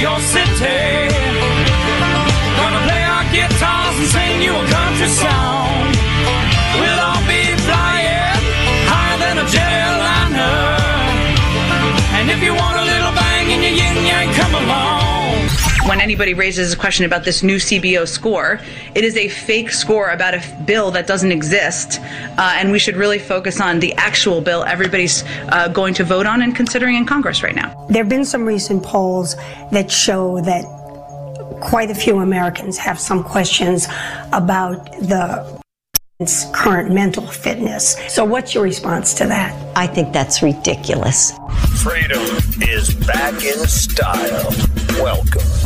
your city. Anybody raises a question about this new CBO score, it is a fake score about a f- bill that doesn't exist, uh, and we should really focus on the actual bill everybody's uh, going to vote on and considering in Congress right now. There have been some recent polls that show that quite a few Americans have some questions about the current mental fitness. So, what's your response to that? I think that's ridiculous. Freedom is back in style. Welcome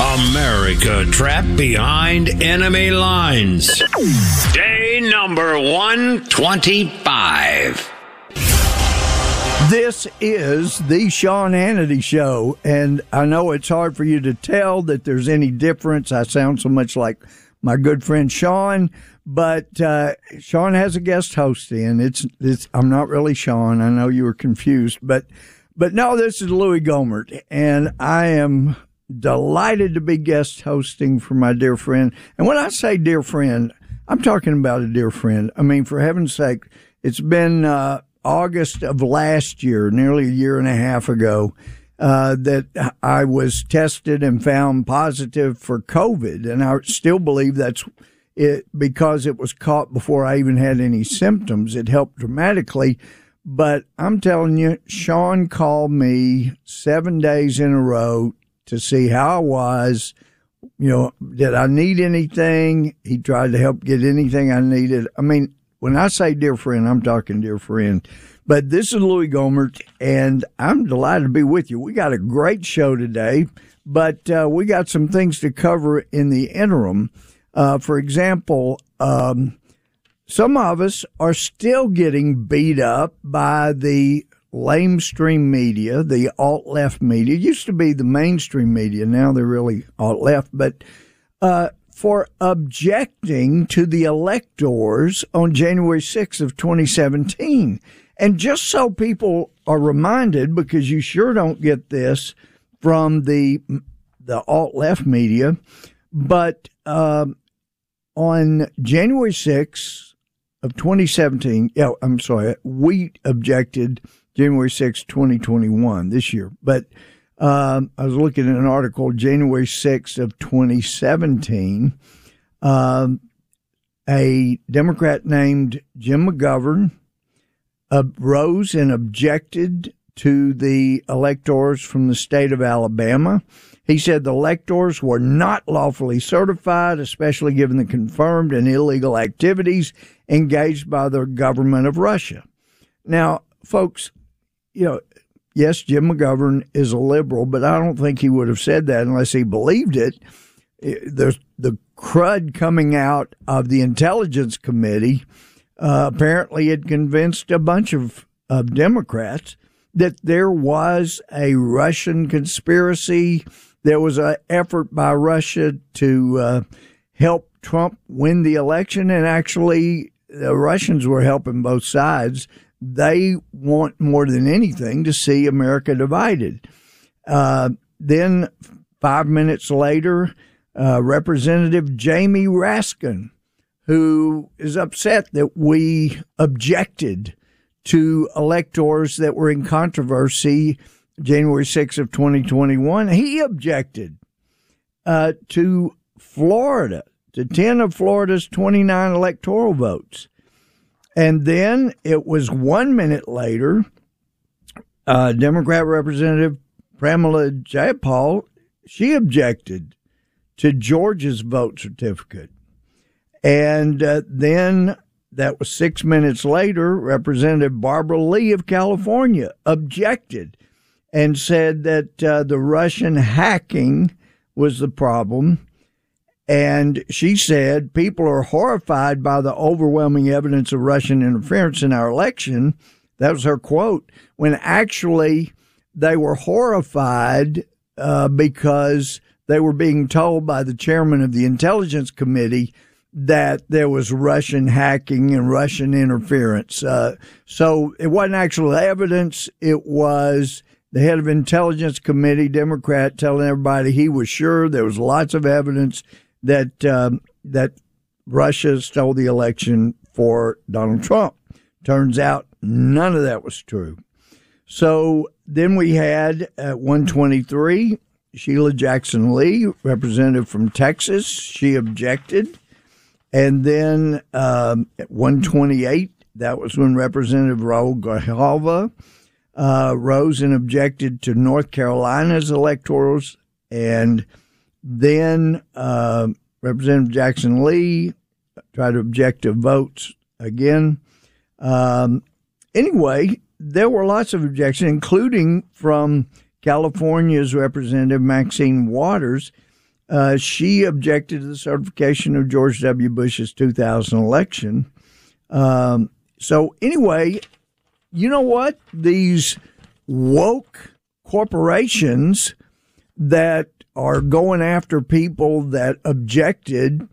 America trapped behind enemy lines. Day number 125. This is the Sean Hannity Show, and I know it's hard for you to tell that there's any difference. I sound so much like my good friend Sean, but uh, Sean has a guest host in. It's it's. I'm not really Sean. I know you were confused, but but no, this is Louie Gohmert, and I am delighted to be guest hosting for my dear friend. And when I say dear friend, I'm talking about a dear friend. I mean, for heaven's sake, it's been uh, August of last year, nearly a year and a half ago, uh, that I was tested and found positive for COVID. And I still believe that's it because it was caught before I even had any symptoms. It helped dramatically. But I'm telling you, Sean called me seven days in a row to see how I was. You know, did I need anything? He tried to help get anything I needed. I mean, when I say dear friend, I'm talking dear friend. But this is Louie Gohmert, and I'm delighted to be with you. We got a great show today, but uh, we got some things to cover in the interim. Uh, for example, um, some of us are still getting beat up by the lamestream media, the alt left media. Used to be the mainstream media. Now they're really alt left, but uh, for objecting to the electors on January 6th of 2017. And just so people are reminded, because you sure don't get this from the the alt left media, but um, on January 6th of 2017, yeah, I'm sorry, we objected January 6, 2021, this year. But um, I was looking at an article, January 6th of 2017. Um, a Democrat named Jim McGovern rose and objected to the electors from the state of Alabama. He said the electors were not lawfully certified, especially given the confirmed and illegal activities engaged by the government of Russia. Now, folks, you know, yes, Jim McGovern is a liberal, but I don't think he would have said that unless he believed it. There's the crud coming out of the Intelligence Committee. Uh, apparently, had convinced a bunch of, of Democrats that there was a Russian conspiracy. There was an effort by Russia to uh, help Trump win the election, and actually, the Russians were helping both sides they want more than anything to see America divided. Uh, then, five minutes later, uh, Representative Jamie Raskin, who is upset that we objected to electors that were in controversy January 6th of 2021, he objected uh, to Florida, to 10 of Florida's 29 electoral votes. And then it was one minute later, uh, Democrat Representative Pramila Jayapal, she objected to Georgia's vote certificate. And uh, then that was six minutes later, Representative Barbara Lee of California objected and said that uh, the Russian hacking was the problem. And she said people are horrified by the overwhelming evidence of Russian interference in our election. That was her quote. When actually they were horrified uh, because they were being told by the chairman of the Intelligence Committee that there was Russian hacking and Russian interference. Uh, so it wasn't actual evidence. It was the head of intelligence committee, Democrat, telling everybody he was sure there was lots of evidence that um, that Russia stole the election for Donald Trump. Turns out none of that was true. So then we had at 123 Sheila Jackson Lee, representative from Texas. She objected. And then um, at 128, that was when Representative Raul Grijalva uh, rose and objected to North Carolina's electorals. And then uh, Representative Jackson Lee tried to object to votes again. Um, anyway, there were lots of objections, including from California's Representative Maxine Waters uh, she objected to the certification of George W. Bush's 2000 election. Um, so, anyway, you know what? These woke corporations that are going after people that objected,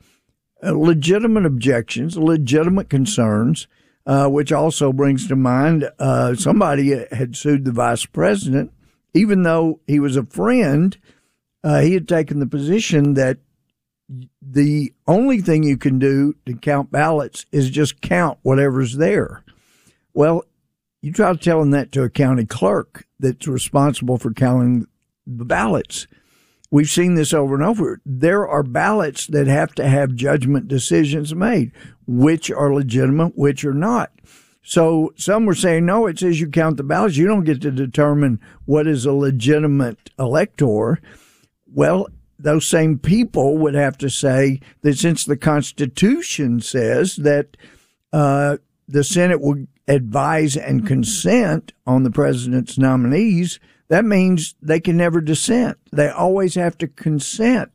uh, legitimate objections, legitimate concerns, uh, which also brings to mind uh, somebody had sued the vice president, even though he was a friend uh, he had taken the position that the only thing you can do to count ballots is just count whatever's there. Well, you try telling that to a county clerk that's responsible for counting the ballots. We've seen this over and over. There are ballots that have to have judgment decisions made, which are legitimate, which are not. So some were saying, no, it says you count the ballots. You don't get to determine what is a legitimate elector. Well, those same people would have to say that since the Constitution says that uh, the Senate will advise and consent on the president's nominees, that means they can never dissent. They always have to consent.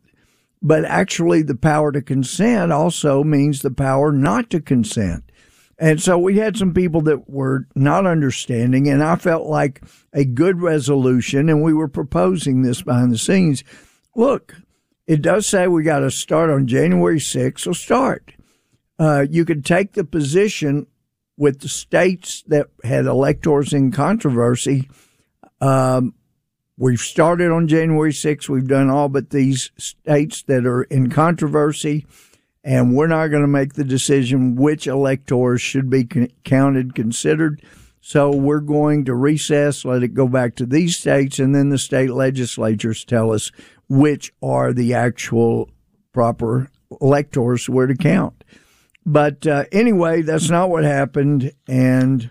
But actually, the power to consent also means the power not to consent. And so we had some people that were not understanding, and I felt like a good resolution, and we were proposing this behind the scenes. Look, it does say we got to start on January 6th, so start. Uh, you could take the position with the states that had electors in controversy. Um, we've started on January 6th. We've done all but these states that are in controversy and we're not going to make the decision which electors should be counted, considered. So we're going to recess, let it go back to these states, and then the state legislatures tell us which are the actual proper electors where to count. But uh, anyway, that's not what happened, and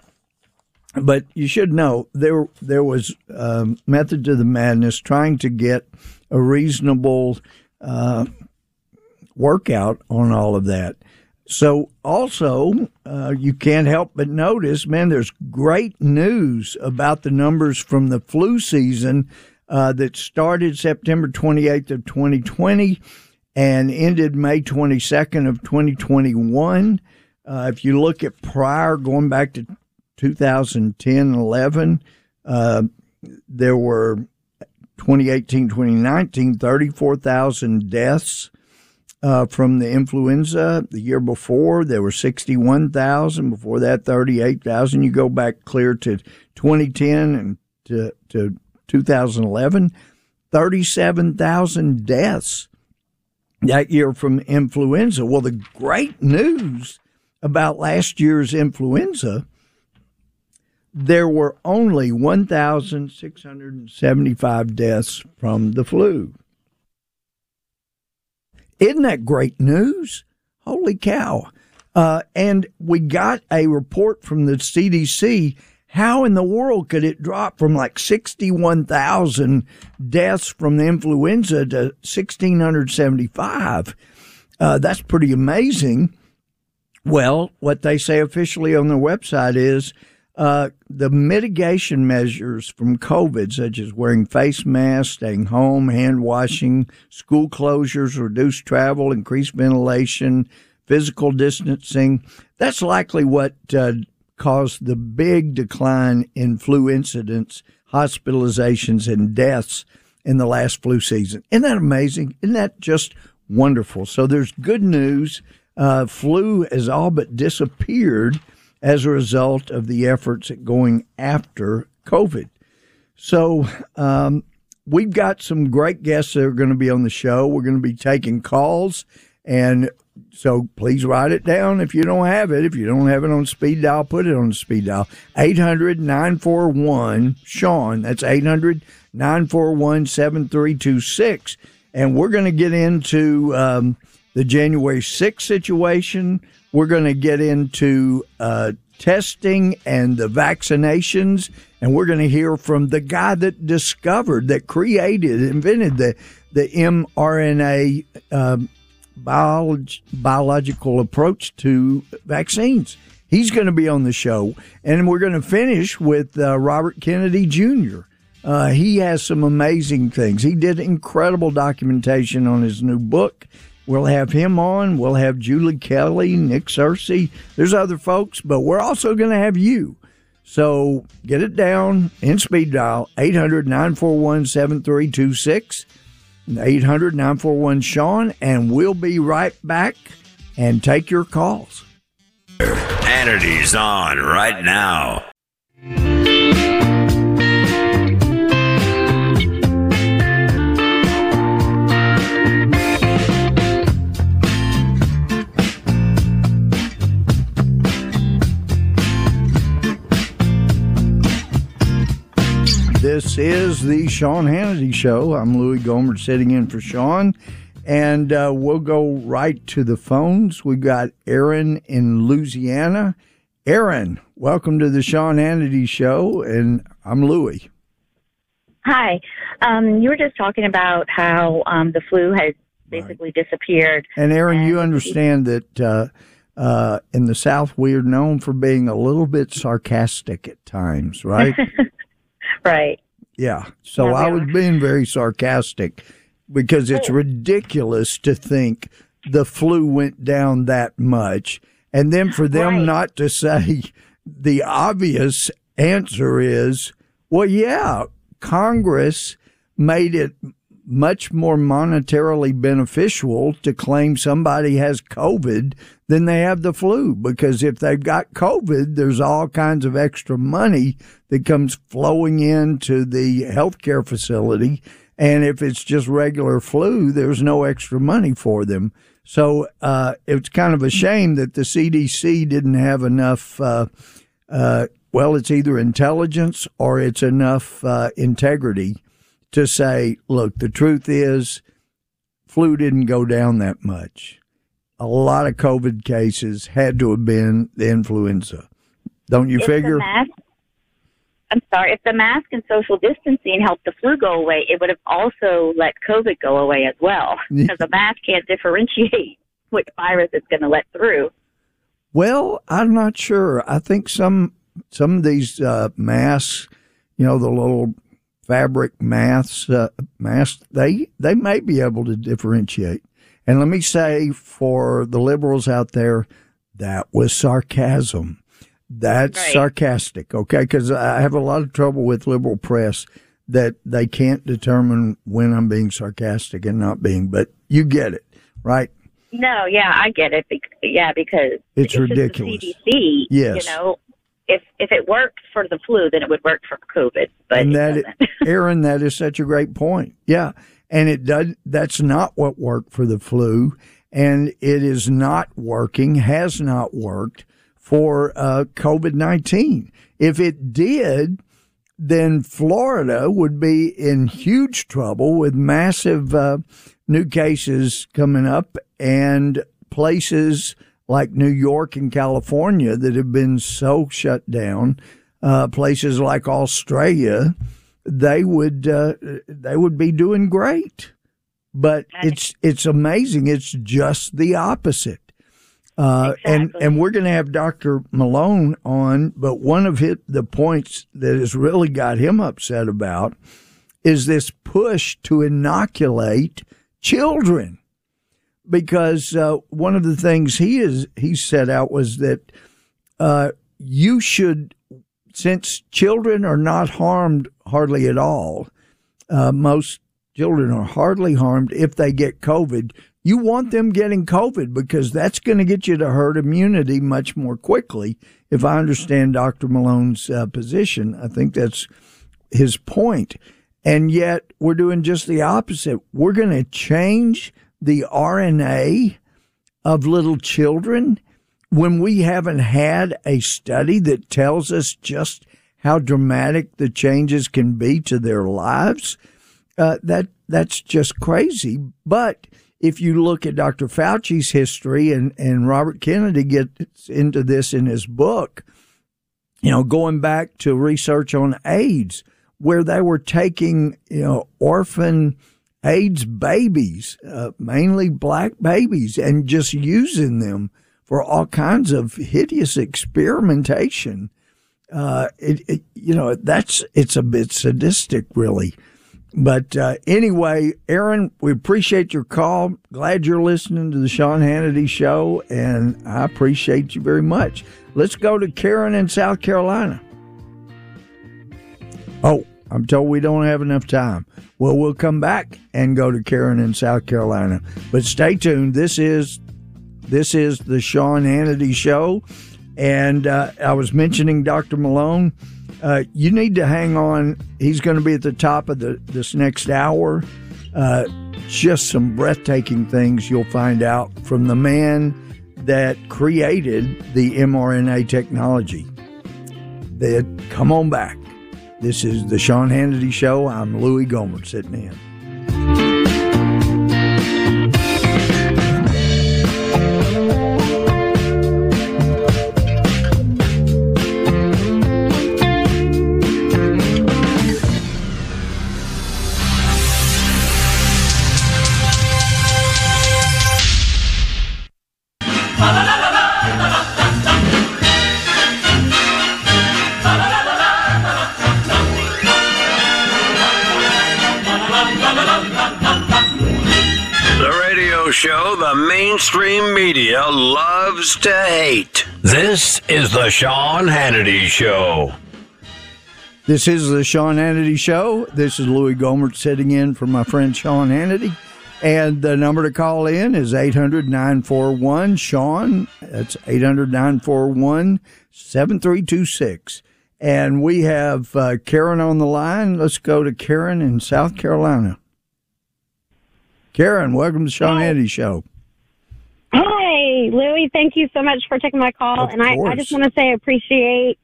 but you should know there there was um, method to the madness trying to get a reasonable uh, workout on all of that. So, also, uh, you can't help but notice, man, there's great news about the numbers from the flu season uh, that started September 28th of 2020 and ended May 22nd of 2021. Uh, if you look at prior, going back to 2010 11, uh, there were 2018, 2019, 34,000 deaths uh, from the influenza. The year before, there were 61,000. Before that, 38,000. You go back clear to 2010 and to, to 2011, 37,000 deaths that year from influenza. Well, the great news about last year's influenza, there were only 1,675 deaths from the flu. Isn't that great news? Holy cow. Uh, and we got a report from the CDC. How in the world could it drop from like 61,000 deaths from the influenza to 1,675? Uh, that's pretty amazing. Well, what they say officially on their website is uh, the mitigation measures from COVID, such as wearing face masks, staying home, hand washing, school closures, reduced travel, increased ventilation, physical distancing, that's likely what uh, caused the big decline in flu incidents, hospitalizations, and deaths in the last flu season. Isn't that amazing? Isn't that just wonderful? So there's good news. Uh, flu has all but disappeared as a result of the efforts at going after COVID. So um, we've got some great guests that are going to be on the show. We're going to be taking calls. And so please write it down if you don't have it. If you don't have it on speed dial, put it on speed dial. 800 941 Sean. That's 800 941 7326. And we're going to get into um, the January 6th situation. We're going to get into uh, testing and the vaccinations, and we're going to hear from the guy that discovered, that created, invented the the mRNA um, biolog- biological approach to vaccines. He's going to be on the show, and we're going to finish with uh, Robert Kennedy Jr. Uh, he has some amazing things. He did incredible documentation on his new book. We'll have him on. We'll have Julie Kelly, Nick Searcy. There's other folks, but we're also going to have you. So get it down in speed dial 800 941 7326. 800 941 Sean, and we'll be right back and take your calls. Hannity's on right now. This is the Sean Hannity Show. I'm Louie Gohmert sitting in for Sean, and uh, we'll go right to the phones. We got Aaron in Louisiana. Aaron, welcome to the Sean Hannity Show, and I'm Louie. Hi. Um, you were just talking about how um, the flu has basically disappeared. And Aaron, you understand that uh, uh, in the South we are known for being a little bit sarcastic at times, right? Right. Yeah. So Yeah, I are. was being very sarcastic because it's ridiculous to think the flu went down that much. And then for them Right. not to say the obvious answer is, well, yeah, Congress made it much more monetarily beneficial to claim somebody has COVID than they have the flu. Because if they've got COVID, there's all kinds of extra money that comes flowing into the healthcare facility. And if it's just regular flu, there's no extra money for them. So uh, it's kind of a shame that the CDC didn't have enough. Uh, uh, well, it's either intelligence or it's enough uh, integrity to say, look, the truth is, flu didn't go down that much. A lot of COVID cases had to have been the influenza. Don't you If figure? mask, I'm sorry, if the mask and social distancing helped the flu go away, it would have also let COVID go away as well. Because the mask can't differentiate which virus it's going to let through. Well, I'm not sure. I think some some of these uh, masks, you know, the little fabric masks, uh, masks, they they may be able to differentiate. And let me say, for the liberals out there, that was sarcasm. That's Right. sarcastic, okay? Because I have a lot of trouble with liberal press that they can't determine when I'm being sarcastic and not being. But you get it, right? No, yeah, I get it. Bec- yeah, because It's just ridiculous. CDC, Yes. you know, if if it worked for the flu, then it would work for COVID. But and that. Aaron, that is such a great point. Yeah, and it does. That's not what worked for the flu, and it is not working. Has not worked for uh, COVID nineteen. If it did, then Florida would be in huge trouble with massive uh, new cases coming up and places like New York and California that have been so shut down. Uh, places like Australia, they would uh, they would be doing great, but it's it's amazing. It's just the opposite. Uh, and and we're going to have Dr. Malone on, but one of his, the points that has really got him upset about is this push to inoculate children, because uh, one of the things he is he set out was that uh, you should, since children are not harmed hardly at all, uh, most children are hardly harmed if they get COVID you want them getting COVID because that's going to get you to herd immunity much more quickly. If I understand Dr. Malone's uh, position, I think that's his point. And yet we're doing just the opposite. We're going to change the RNA of little children when we haven't had a study that tells us just how dramatic the changes can be to their lives. Uh, that that's just crazy. But if you look at Dr. Fauci's history, and, and Robert Kennedy gets into this in his book, you know, going back to research on AIDS, where they were taking, you know, orphan AIDS babies, uh, mainly black babies, and just using them for all kinds of hideous experimentation. Uh, it, it, you know, that's, it's a bit sadistic, really. But uh, anyway, Aaron, we appreciate your call. Glad you're listening to the Sean Hannity show, and I appreciate you very much. Let's go to Karen in South Carolina. Oh, I'm told we don't have enough time. Well, we'll come back and go to Karen in South Carolina. But stay tuned. This is this is the Sean Hannity show, and uh, I was mentioning Dr. Malone. Uh, you need to hang on. He's going to be at the top of the, this next hour. Uh, just some breathtaking things you'll find out from the man that created the mRNA technology. That come on back. This is the Sean Hannity Show. I'm Louie Gohmert sitting in. Loves to hate. This is the Sean Hannity Show. This is the Sean Hannity Show. This is Louie Gohmert sitting in for my friend Sean Hannity. And the number to call in is 800 941 Sean. That's 800 941 7326. And we have uh, Karen on the line. Let's go to Karen in South Carolina. Karen, welcome to Sean Hannity Show. Hi, Louie. Thank you so much for taking my call. Of and I, I just want to say I appreciate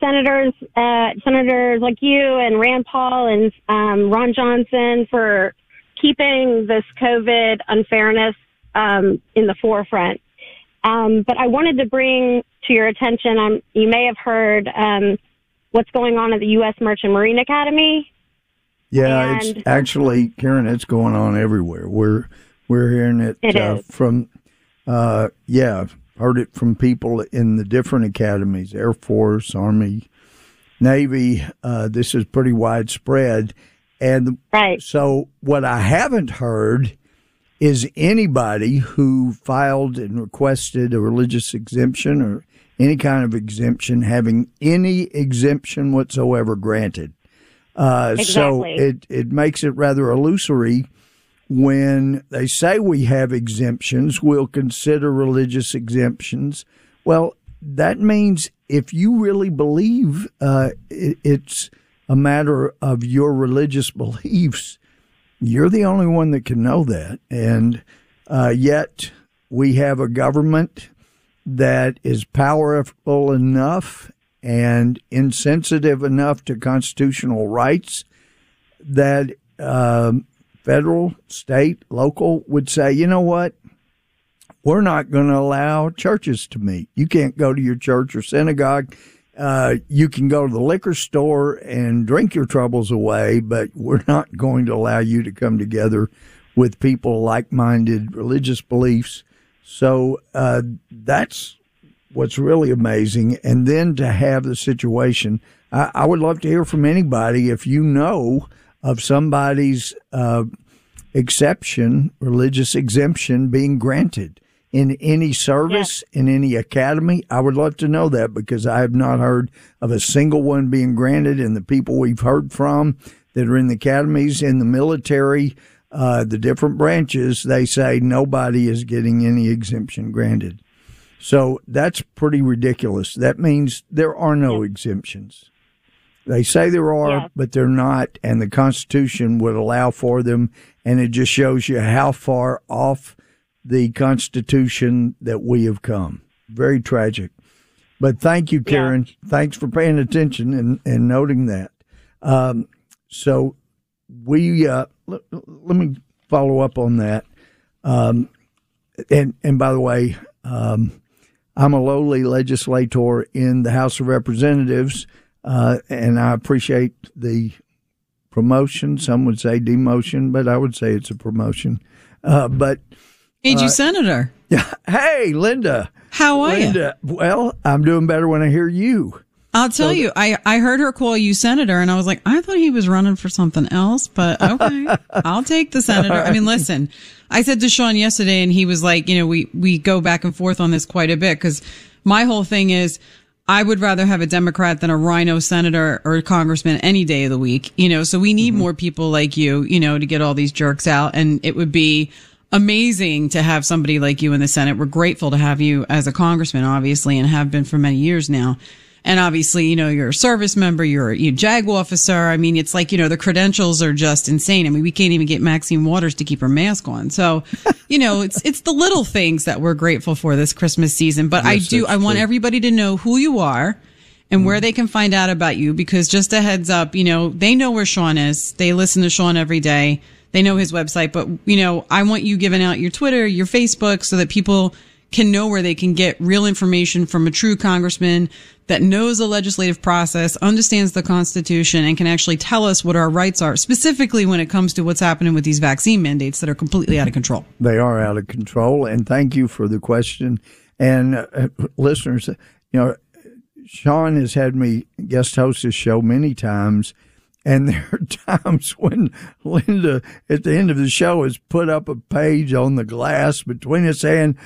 senators, uh, senators like you and Rand Paul and um, Ron Johnson for keeping this COVID unfairness um, in the forefront. Um, but I wanted to bring to your attention, um, you may have heard um, what's going on at the U.S. Merchant Marine Academy. Yeah, it's actually Karen. It's going on everywhere. We're we're hearing it, It uh, from. Uh, yeah, I've heard it from people in the different academies: Air Force, Army, Navy. Uh, this is pretty widespread, and Right. so what I haven't heard is anybody who filed and requested a religious exemption or any kind of exemption having any exemption whatsoever granted. Uh, So it, it makes it rather illusory when they say we have exemptions, we'll consider religious exemptions. Well, that means if you really believe uh, it, it's a matter of your religious beliefs, you're the only one that can know that. And uh, yet we have a government that is powerful enough and insensitive enough to constitutional rights that um, federal, state, local would say, you know what? We're not going to allow churches to meet. You can't go to your church or synagogue. Uh, you can go to the liquor store and drink your troubles away, but we're not going to allow you to come together with people like minded religious beliefs So uh, that's what's really amazing. And then to have the situation, I, I would love to hear from anybody if you know of somebody's uh, exception, religious exemption being granted in any service, in any academy. I would love to know that because I have not heard of a single one being granted. And the people we've heard from that are in the academies, in the military, uh, the different branches, they say nobody is getting any exemption granted. So that's pretty ridiculous. That means there are no exemptions. They say there are, Yeah. but they're not, and the Constitution would allow for them. And it just shows you how far off the Constitution that we have come. Very tragic. But thank you, Karen. Thanks for paying attention and, and noting that. Um, so we uh, let, let me follow up on that. Um, and and by the way, um, I'm a lowly legislator in the House of Representatives, uh, and I appreciate the promotion. Some would say demotion, but I would say it's a promotion. Uh, but Made Uh, you senator. Yeah. Hey, Linda, How are you? Well, I'm doing better when I hear you. I'll tell you, I, I heard her call you senator, and I was like, I thought he was running for something else, but okay, I'll take the senator. I mean, listen, I said to Sean yesterday, and he was like, you know, we we go back and forth on this quite a bit because my whole thing is. I would rather have a Democrat than a RINO senator or a congressman any day of the week, you know, so we need mm-hmm. more people like you, you know, to get all these jerks out. And it would be amazing to have somebody like you in the Senate. We're grateful to have you as a congressman, obviously, and have been for many years now. And obviously, you know, you're a service member, you're a you JAG officer. I mean, it's like, you know, the credentials are just insane. I mean, we can't even get Maxine Waters to keep her mask on. So, you know, it's, it's the little things that we're grateful for this Christmas season. But I do, I want true. everybody to know who you are and where mm-hmm. they can find out about you because just a heads up, you know, they know where Sean is. They listen to Sean every day. They know his website, but you know, I want you giving out your Twitter, your Facebook so that people can know where they can get real information from a true congressman that knows the legislative process, understands the constitution and can actually tell us what our rights are, specifically when it comes to what's happening with these vaccine mandates that are completely out of control. They are out of control. And thank you for the question. And uh, listeners, you know, Sean has had me guest host his show many times. And there are times when Linda, at the end of the show, has put up a page on the glass between us saying,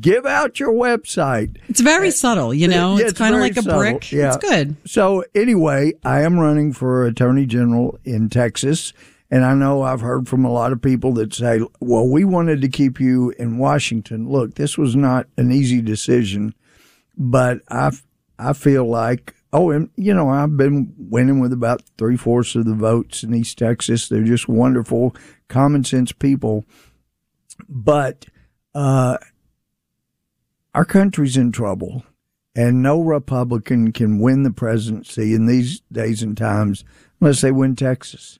give out your website. It's very subtle, you know, Yeah, it's, kind of like a subtle. brick. Yeah. It's good. So anyway, I am running for attorney general in Texas, and I know I've heard from a lot of people that say, "Well, we wanted to keep you in Washington." Look, this was not an easy decision, but I I feel like oh, and you know I've been winning with about three fourths of the votes in East Texas. They're just wonderful, common sense people, but. uh our country's in trouble, and no Republican can win the presidency in these days and times unless they win Texas.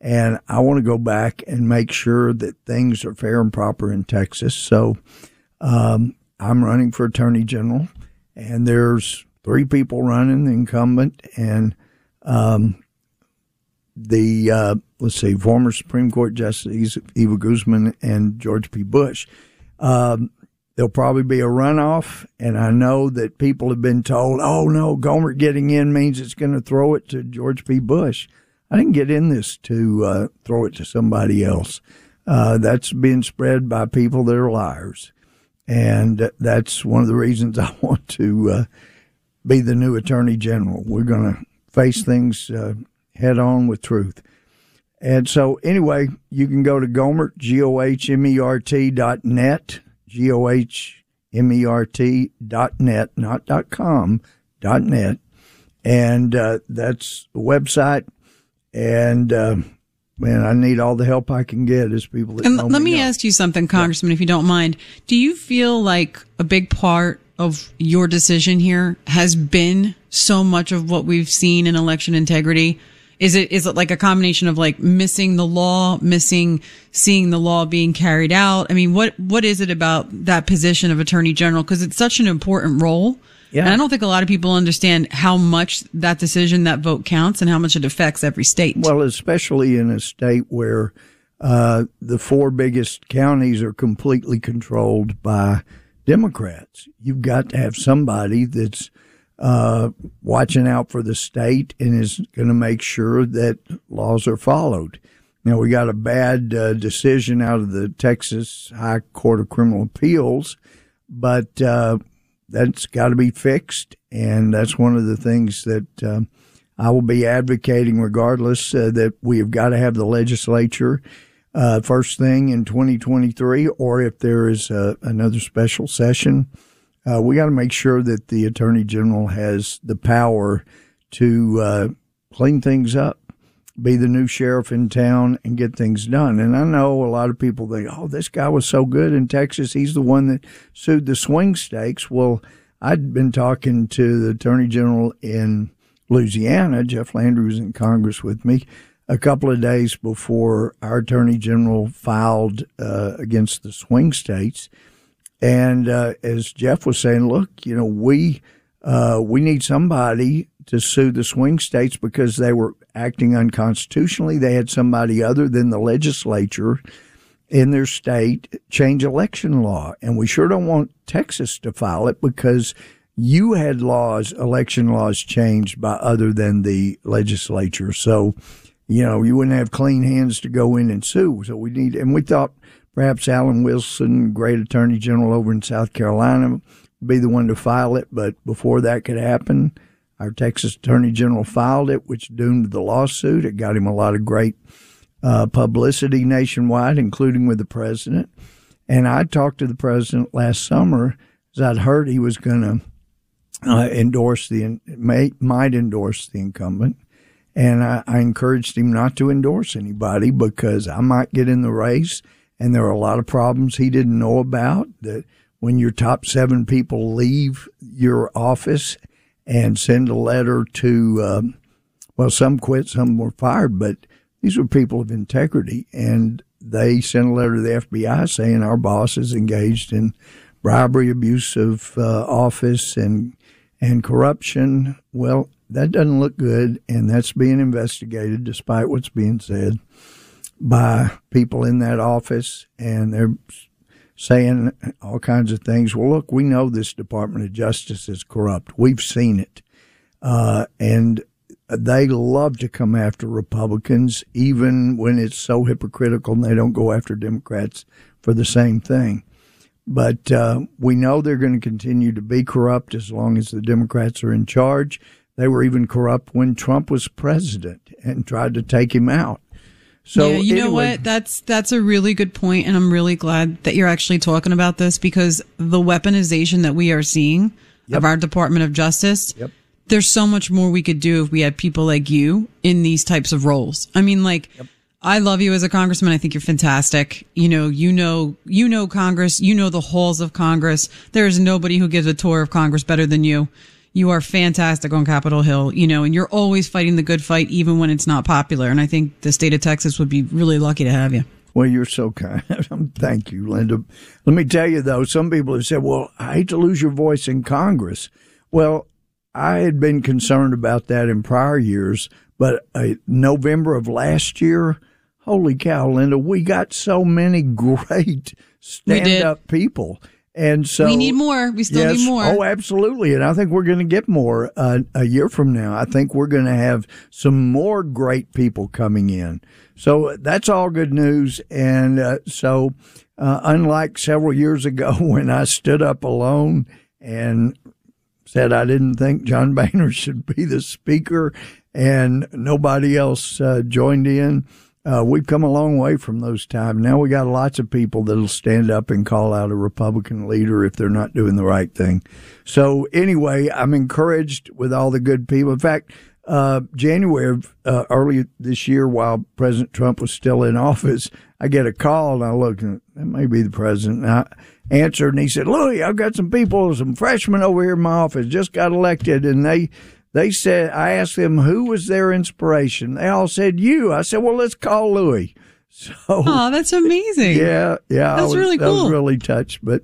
And I want to go back and make sure that things are fair and proper in Texas. So um, I'm running for Attorney General, and there's three people running the incumbent and um, the uh, let's see, former Supreme Court Justice Eva Guzman and George P. Bush. Um, there'll probably be a runoff, and I know that people have been told, "Oh no, Gohmert getting in means it's going to throw it to George P. Bush." I didn't get in this to uh, throw it to somebody else. Uh, that's being spread by people that are liars, and that's one of the reasons I want to uh, be the new Attorney General. We're going to face things uh, head on with truth. And so, anyway, you can go to Gohmert, G O H M E R T dot net, G O H M E R T dot net, not dot com, dot net. And uh, that's the website. And uh, man, I need all the help I can get as people And let me know. ask you something, Congressman, if you don't mind. Do you feel like a big part of your decision here has been so much of what we've seen in election integrity? Is it is it like a combination of like missing the law, missing seeing the law being carried out? I mean, what what is it about that position of Attorney General? Because it's such an important role. Yeah. And I don't think a lot of people understand how much that decision, that vote counts, and how much it affects every state. Well, especially in a state where uh, the four biggest counties are completely controlled by Democrats. You've got to have somebody that's uh, watching out for the state and is going to make sure that laws are followed. Now, we got a bad uh, decision out of the Texas High Court of Criminal Appeals, but uh, that's got to be fixed. And that's one of the things that uh, I will be advocating, regardless, uh, that we have got to have the legislature first thing in 2023, or if there is another special session, uh, we got to make sure that the attorney general has the power to uh, clean things up, be the new sheriff in town, and get things done. And I know a lot of people think, "Oh, this guy was so good in Texas. He's the one that sued the swing states." Well, I'd been talking to the attorney general in Louisiana. Jeff Landry was in Congress with me a couple of days before our attorney general filed uh, against the swing states. And uh, as Jeff was saying, look, you know, we uh, we need somebody to sue the swing states because they were acting unconstitutionally. They had somebody other than the legislature in their state change election law, and we sure don't want Texas to file it because you had laws, election laws changed by other than the legislature. So you know, you wouldn't have clean hands to go in and sue. So we need, and we thought perhaps Alan Wilson, great attorney general over in South Carolina, would be the one to file it. But before that could happen, our Texas attorney general filed it, which doomed the lawsuit. It got him a lot of great uh, publicity nationwide, including with the president. And I talked to the president last summer as I'd heard he was going to uh, endorse the may, might endorse the incumbent. And I, I encouraged him not to endorse anybody because I might get in the race. And there are a lot of problems he didn't know about that when your top seven people leave your office and send a letter to, um, well, some quit, some were fired, but these were people of integrity. And they sent a letter to the FBI saying our boss is engaged in bribery, abuse of uh, office, and and corruption. Well, that doesn't look good, and that's being investigated, despite what's being said by people in that office, and they're saying all kinds of things. Well, look, we know this Department of Justice is corrupt. We've seen it, uh, and they love to come after Republicans, even when it's so hypocritical, and they don't go after Democrats for the same thing. But uh, we know they're going to continue to be corrupt as long as the Democrats are in charge. They were even corrupt when Trump was president and tried to take him out. So yeah, you anyway, know what? That's that's a really good point, and I'm really glad that you're actually talking about this because the weaponization that we are seeing Yep. of our Department of Justice. Yep. There's so much more we could do if we had people like you in these types of roles. I mean, like, I love you as a congressman. I think you're fantastic. You know, you know, you know Congress. You know the halls of Congress. There is nobody who gives a tour of Congress better than you. You are fantastic on Capitol Hill, you know, and you're always fighting the good fight, even when it's not popular. And I think the state of Texas would be really lucky to have you. Well, you're so kind. Thank you, Linda. Let me tell you, though, some people have said, well, I hate to lose your voice in Congress. Well, I had been concerned about that in prior years, but uh, November of last year, holy cow, Linda, we got so many great stand up people. And so we need more. We still yes, need more. Oh, absolutely. And I think we're going to get more uh, a year from now. I think we're going to have some more great people coming in. So that's all good news. And uh, so, uh, unlike several years ago when I stood up alone and said I didn't think John Boehner should be the speaker and nobody else uh, joined in. Uh, we've come a long way from those times. Now we got lots of people that'll stand up and call out a Republican leader if they're not doing the right thing. So anyway, I'm encouraged with all the good people. In fact, uh, January uh, early this year, while President Trump was still in office, I get a call and I look, and that may be the president. And I answered and he said, Louie, I've got some people, some freshmen over here in my office, just got elected, and they they said, I asked them who was their inspiration. They all said you. I said, well, let's call Louie. So, oh, that's amazing. yeah, yeah, I That's was, really I was cool. really touched, but.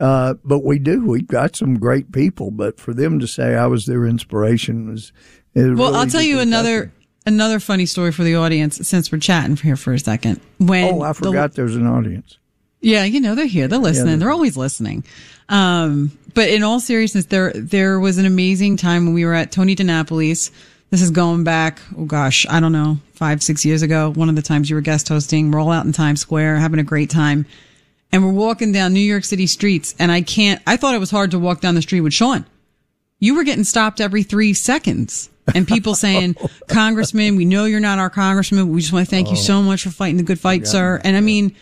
Uh, but we do. We've got some great people. But for them to say I was their inspiration was, Well, really I'll tell you another another funny story for the audience since we're chatting here for a second. When Oh, I the- forgot there's an audience. yeah, you know, they're here. They're listening. they're- they're always listening. Um, but in all seriousness, there, there was an amazing time when we were at Tony DiNapoli's. This is going back, oh gosh, I don't know, five, six years ago. One of the times you were guest hosting. We're all out in Times Square having a great time. And we're walking down New York City streets and I can't, I thought it was hard to walk down the street with Sean. You were getting stopped every three seconds and people saying, Congressman, we know you're not our congressman. but We just want to thank you so oh. much for fighting the good fight, sir. And I mean,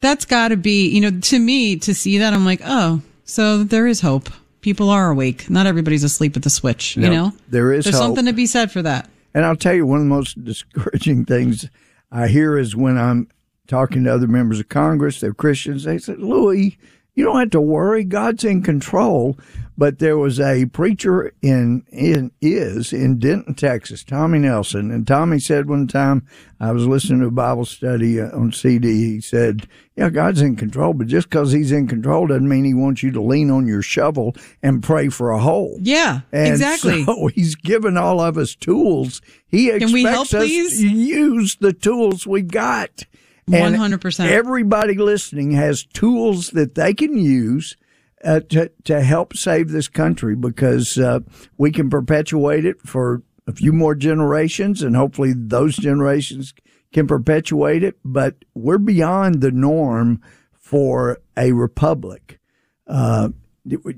that's got to be, you know, to me, to see that, I'm like, oh, so there is hope. People are awake. Not everybody's asleep at the switch, you know? there is There's hope. something to be said for that. And I'll tell you, one of the most discouraging things I hear is when I'm talking to other members of Congress, they're Christians, they say, Louie, you don't have to worry. God's in control. But there was a preacher in, in is in Denton, Texas, Tommy Nelson. And Tommy said one time, I was listening to a Bible study uh, on CD. He said, yeah, God's in control, but just because he's in control doesn't mean he wants you to lean on your shovel and pray for a hole. Yeah, And exactly. So he's given all of us tools. He expects we help, us please? to use the tools we've got. And 100%. Everybody listening has tools that they can use uh, to to help save this country because uh, we can perpetuate it for a few more generations, and hopefully those generations can perpetuate it. But we're beyond the norm for a republic. Uh,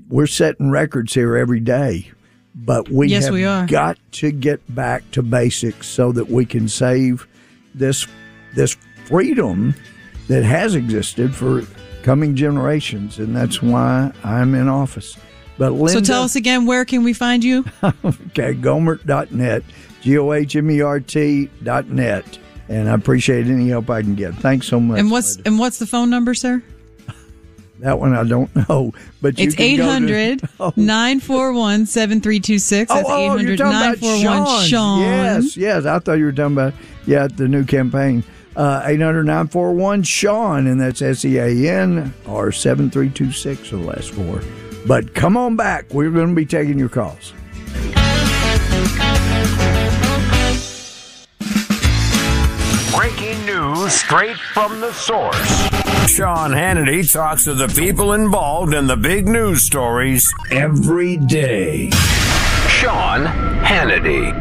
we're setting records here every day, but we Yes, have we are. got to get back to basics so that we can save this this freedom that has existed for coming generations, and that's why I'm in office. But Linda, so tell us again, where can we find you? okay, Gohmert.net, G O H M E R T dot net, and I appreciate any help I can get. Thanks so much. and what's and what's the phone number, sir? that one? I don't know, but you It's can 800 941 7326. That's Oh, oh, you're 800 talking about 941 Sean. Sean. Yes, yes. I thought you were talking about, yeah, the new campaign. Uh, 800 941 Sean, and that's S E A N or 7326 for the last four. But come on back. We're going to be taking your calls. Breaking news straight from the source. Sean Hannity talks to the people involved in the big news stories every day. Sean Hannity.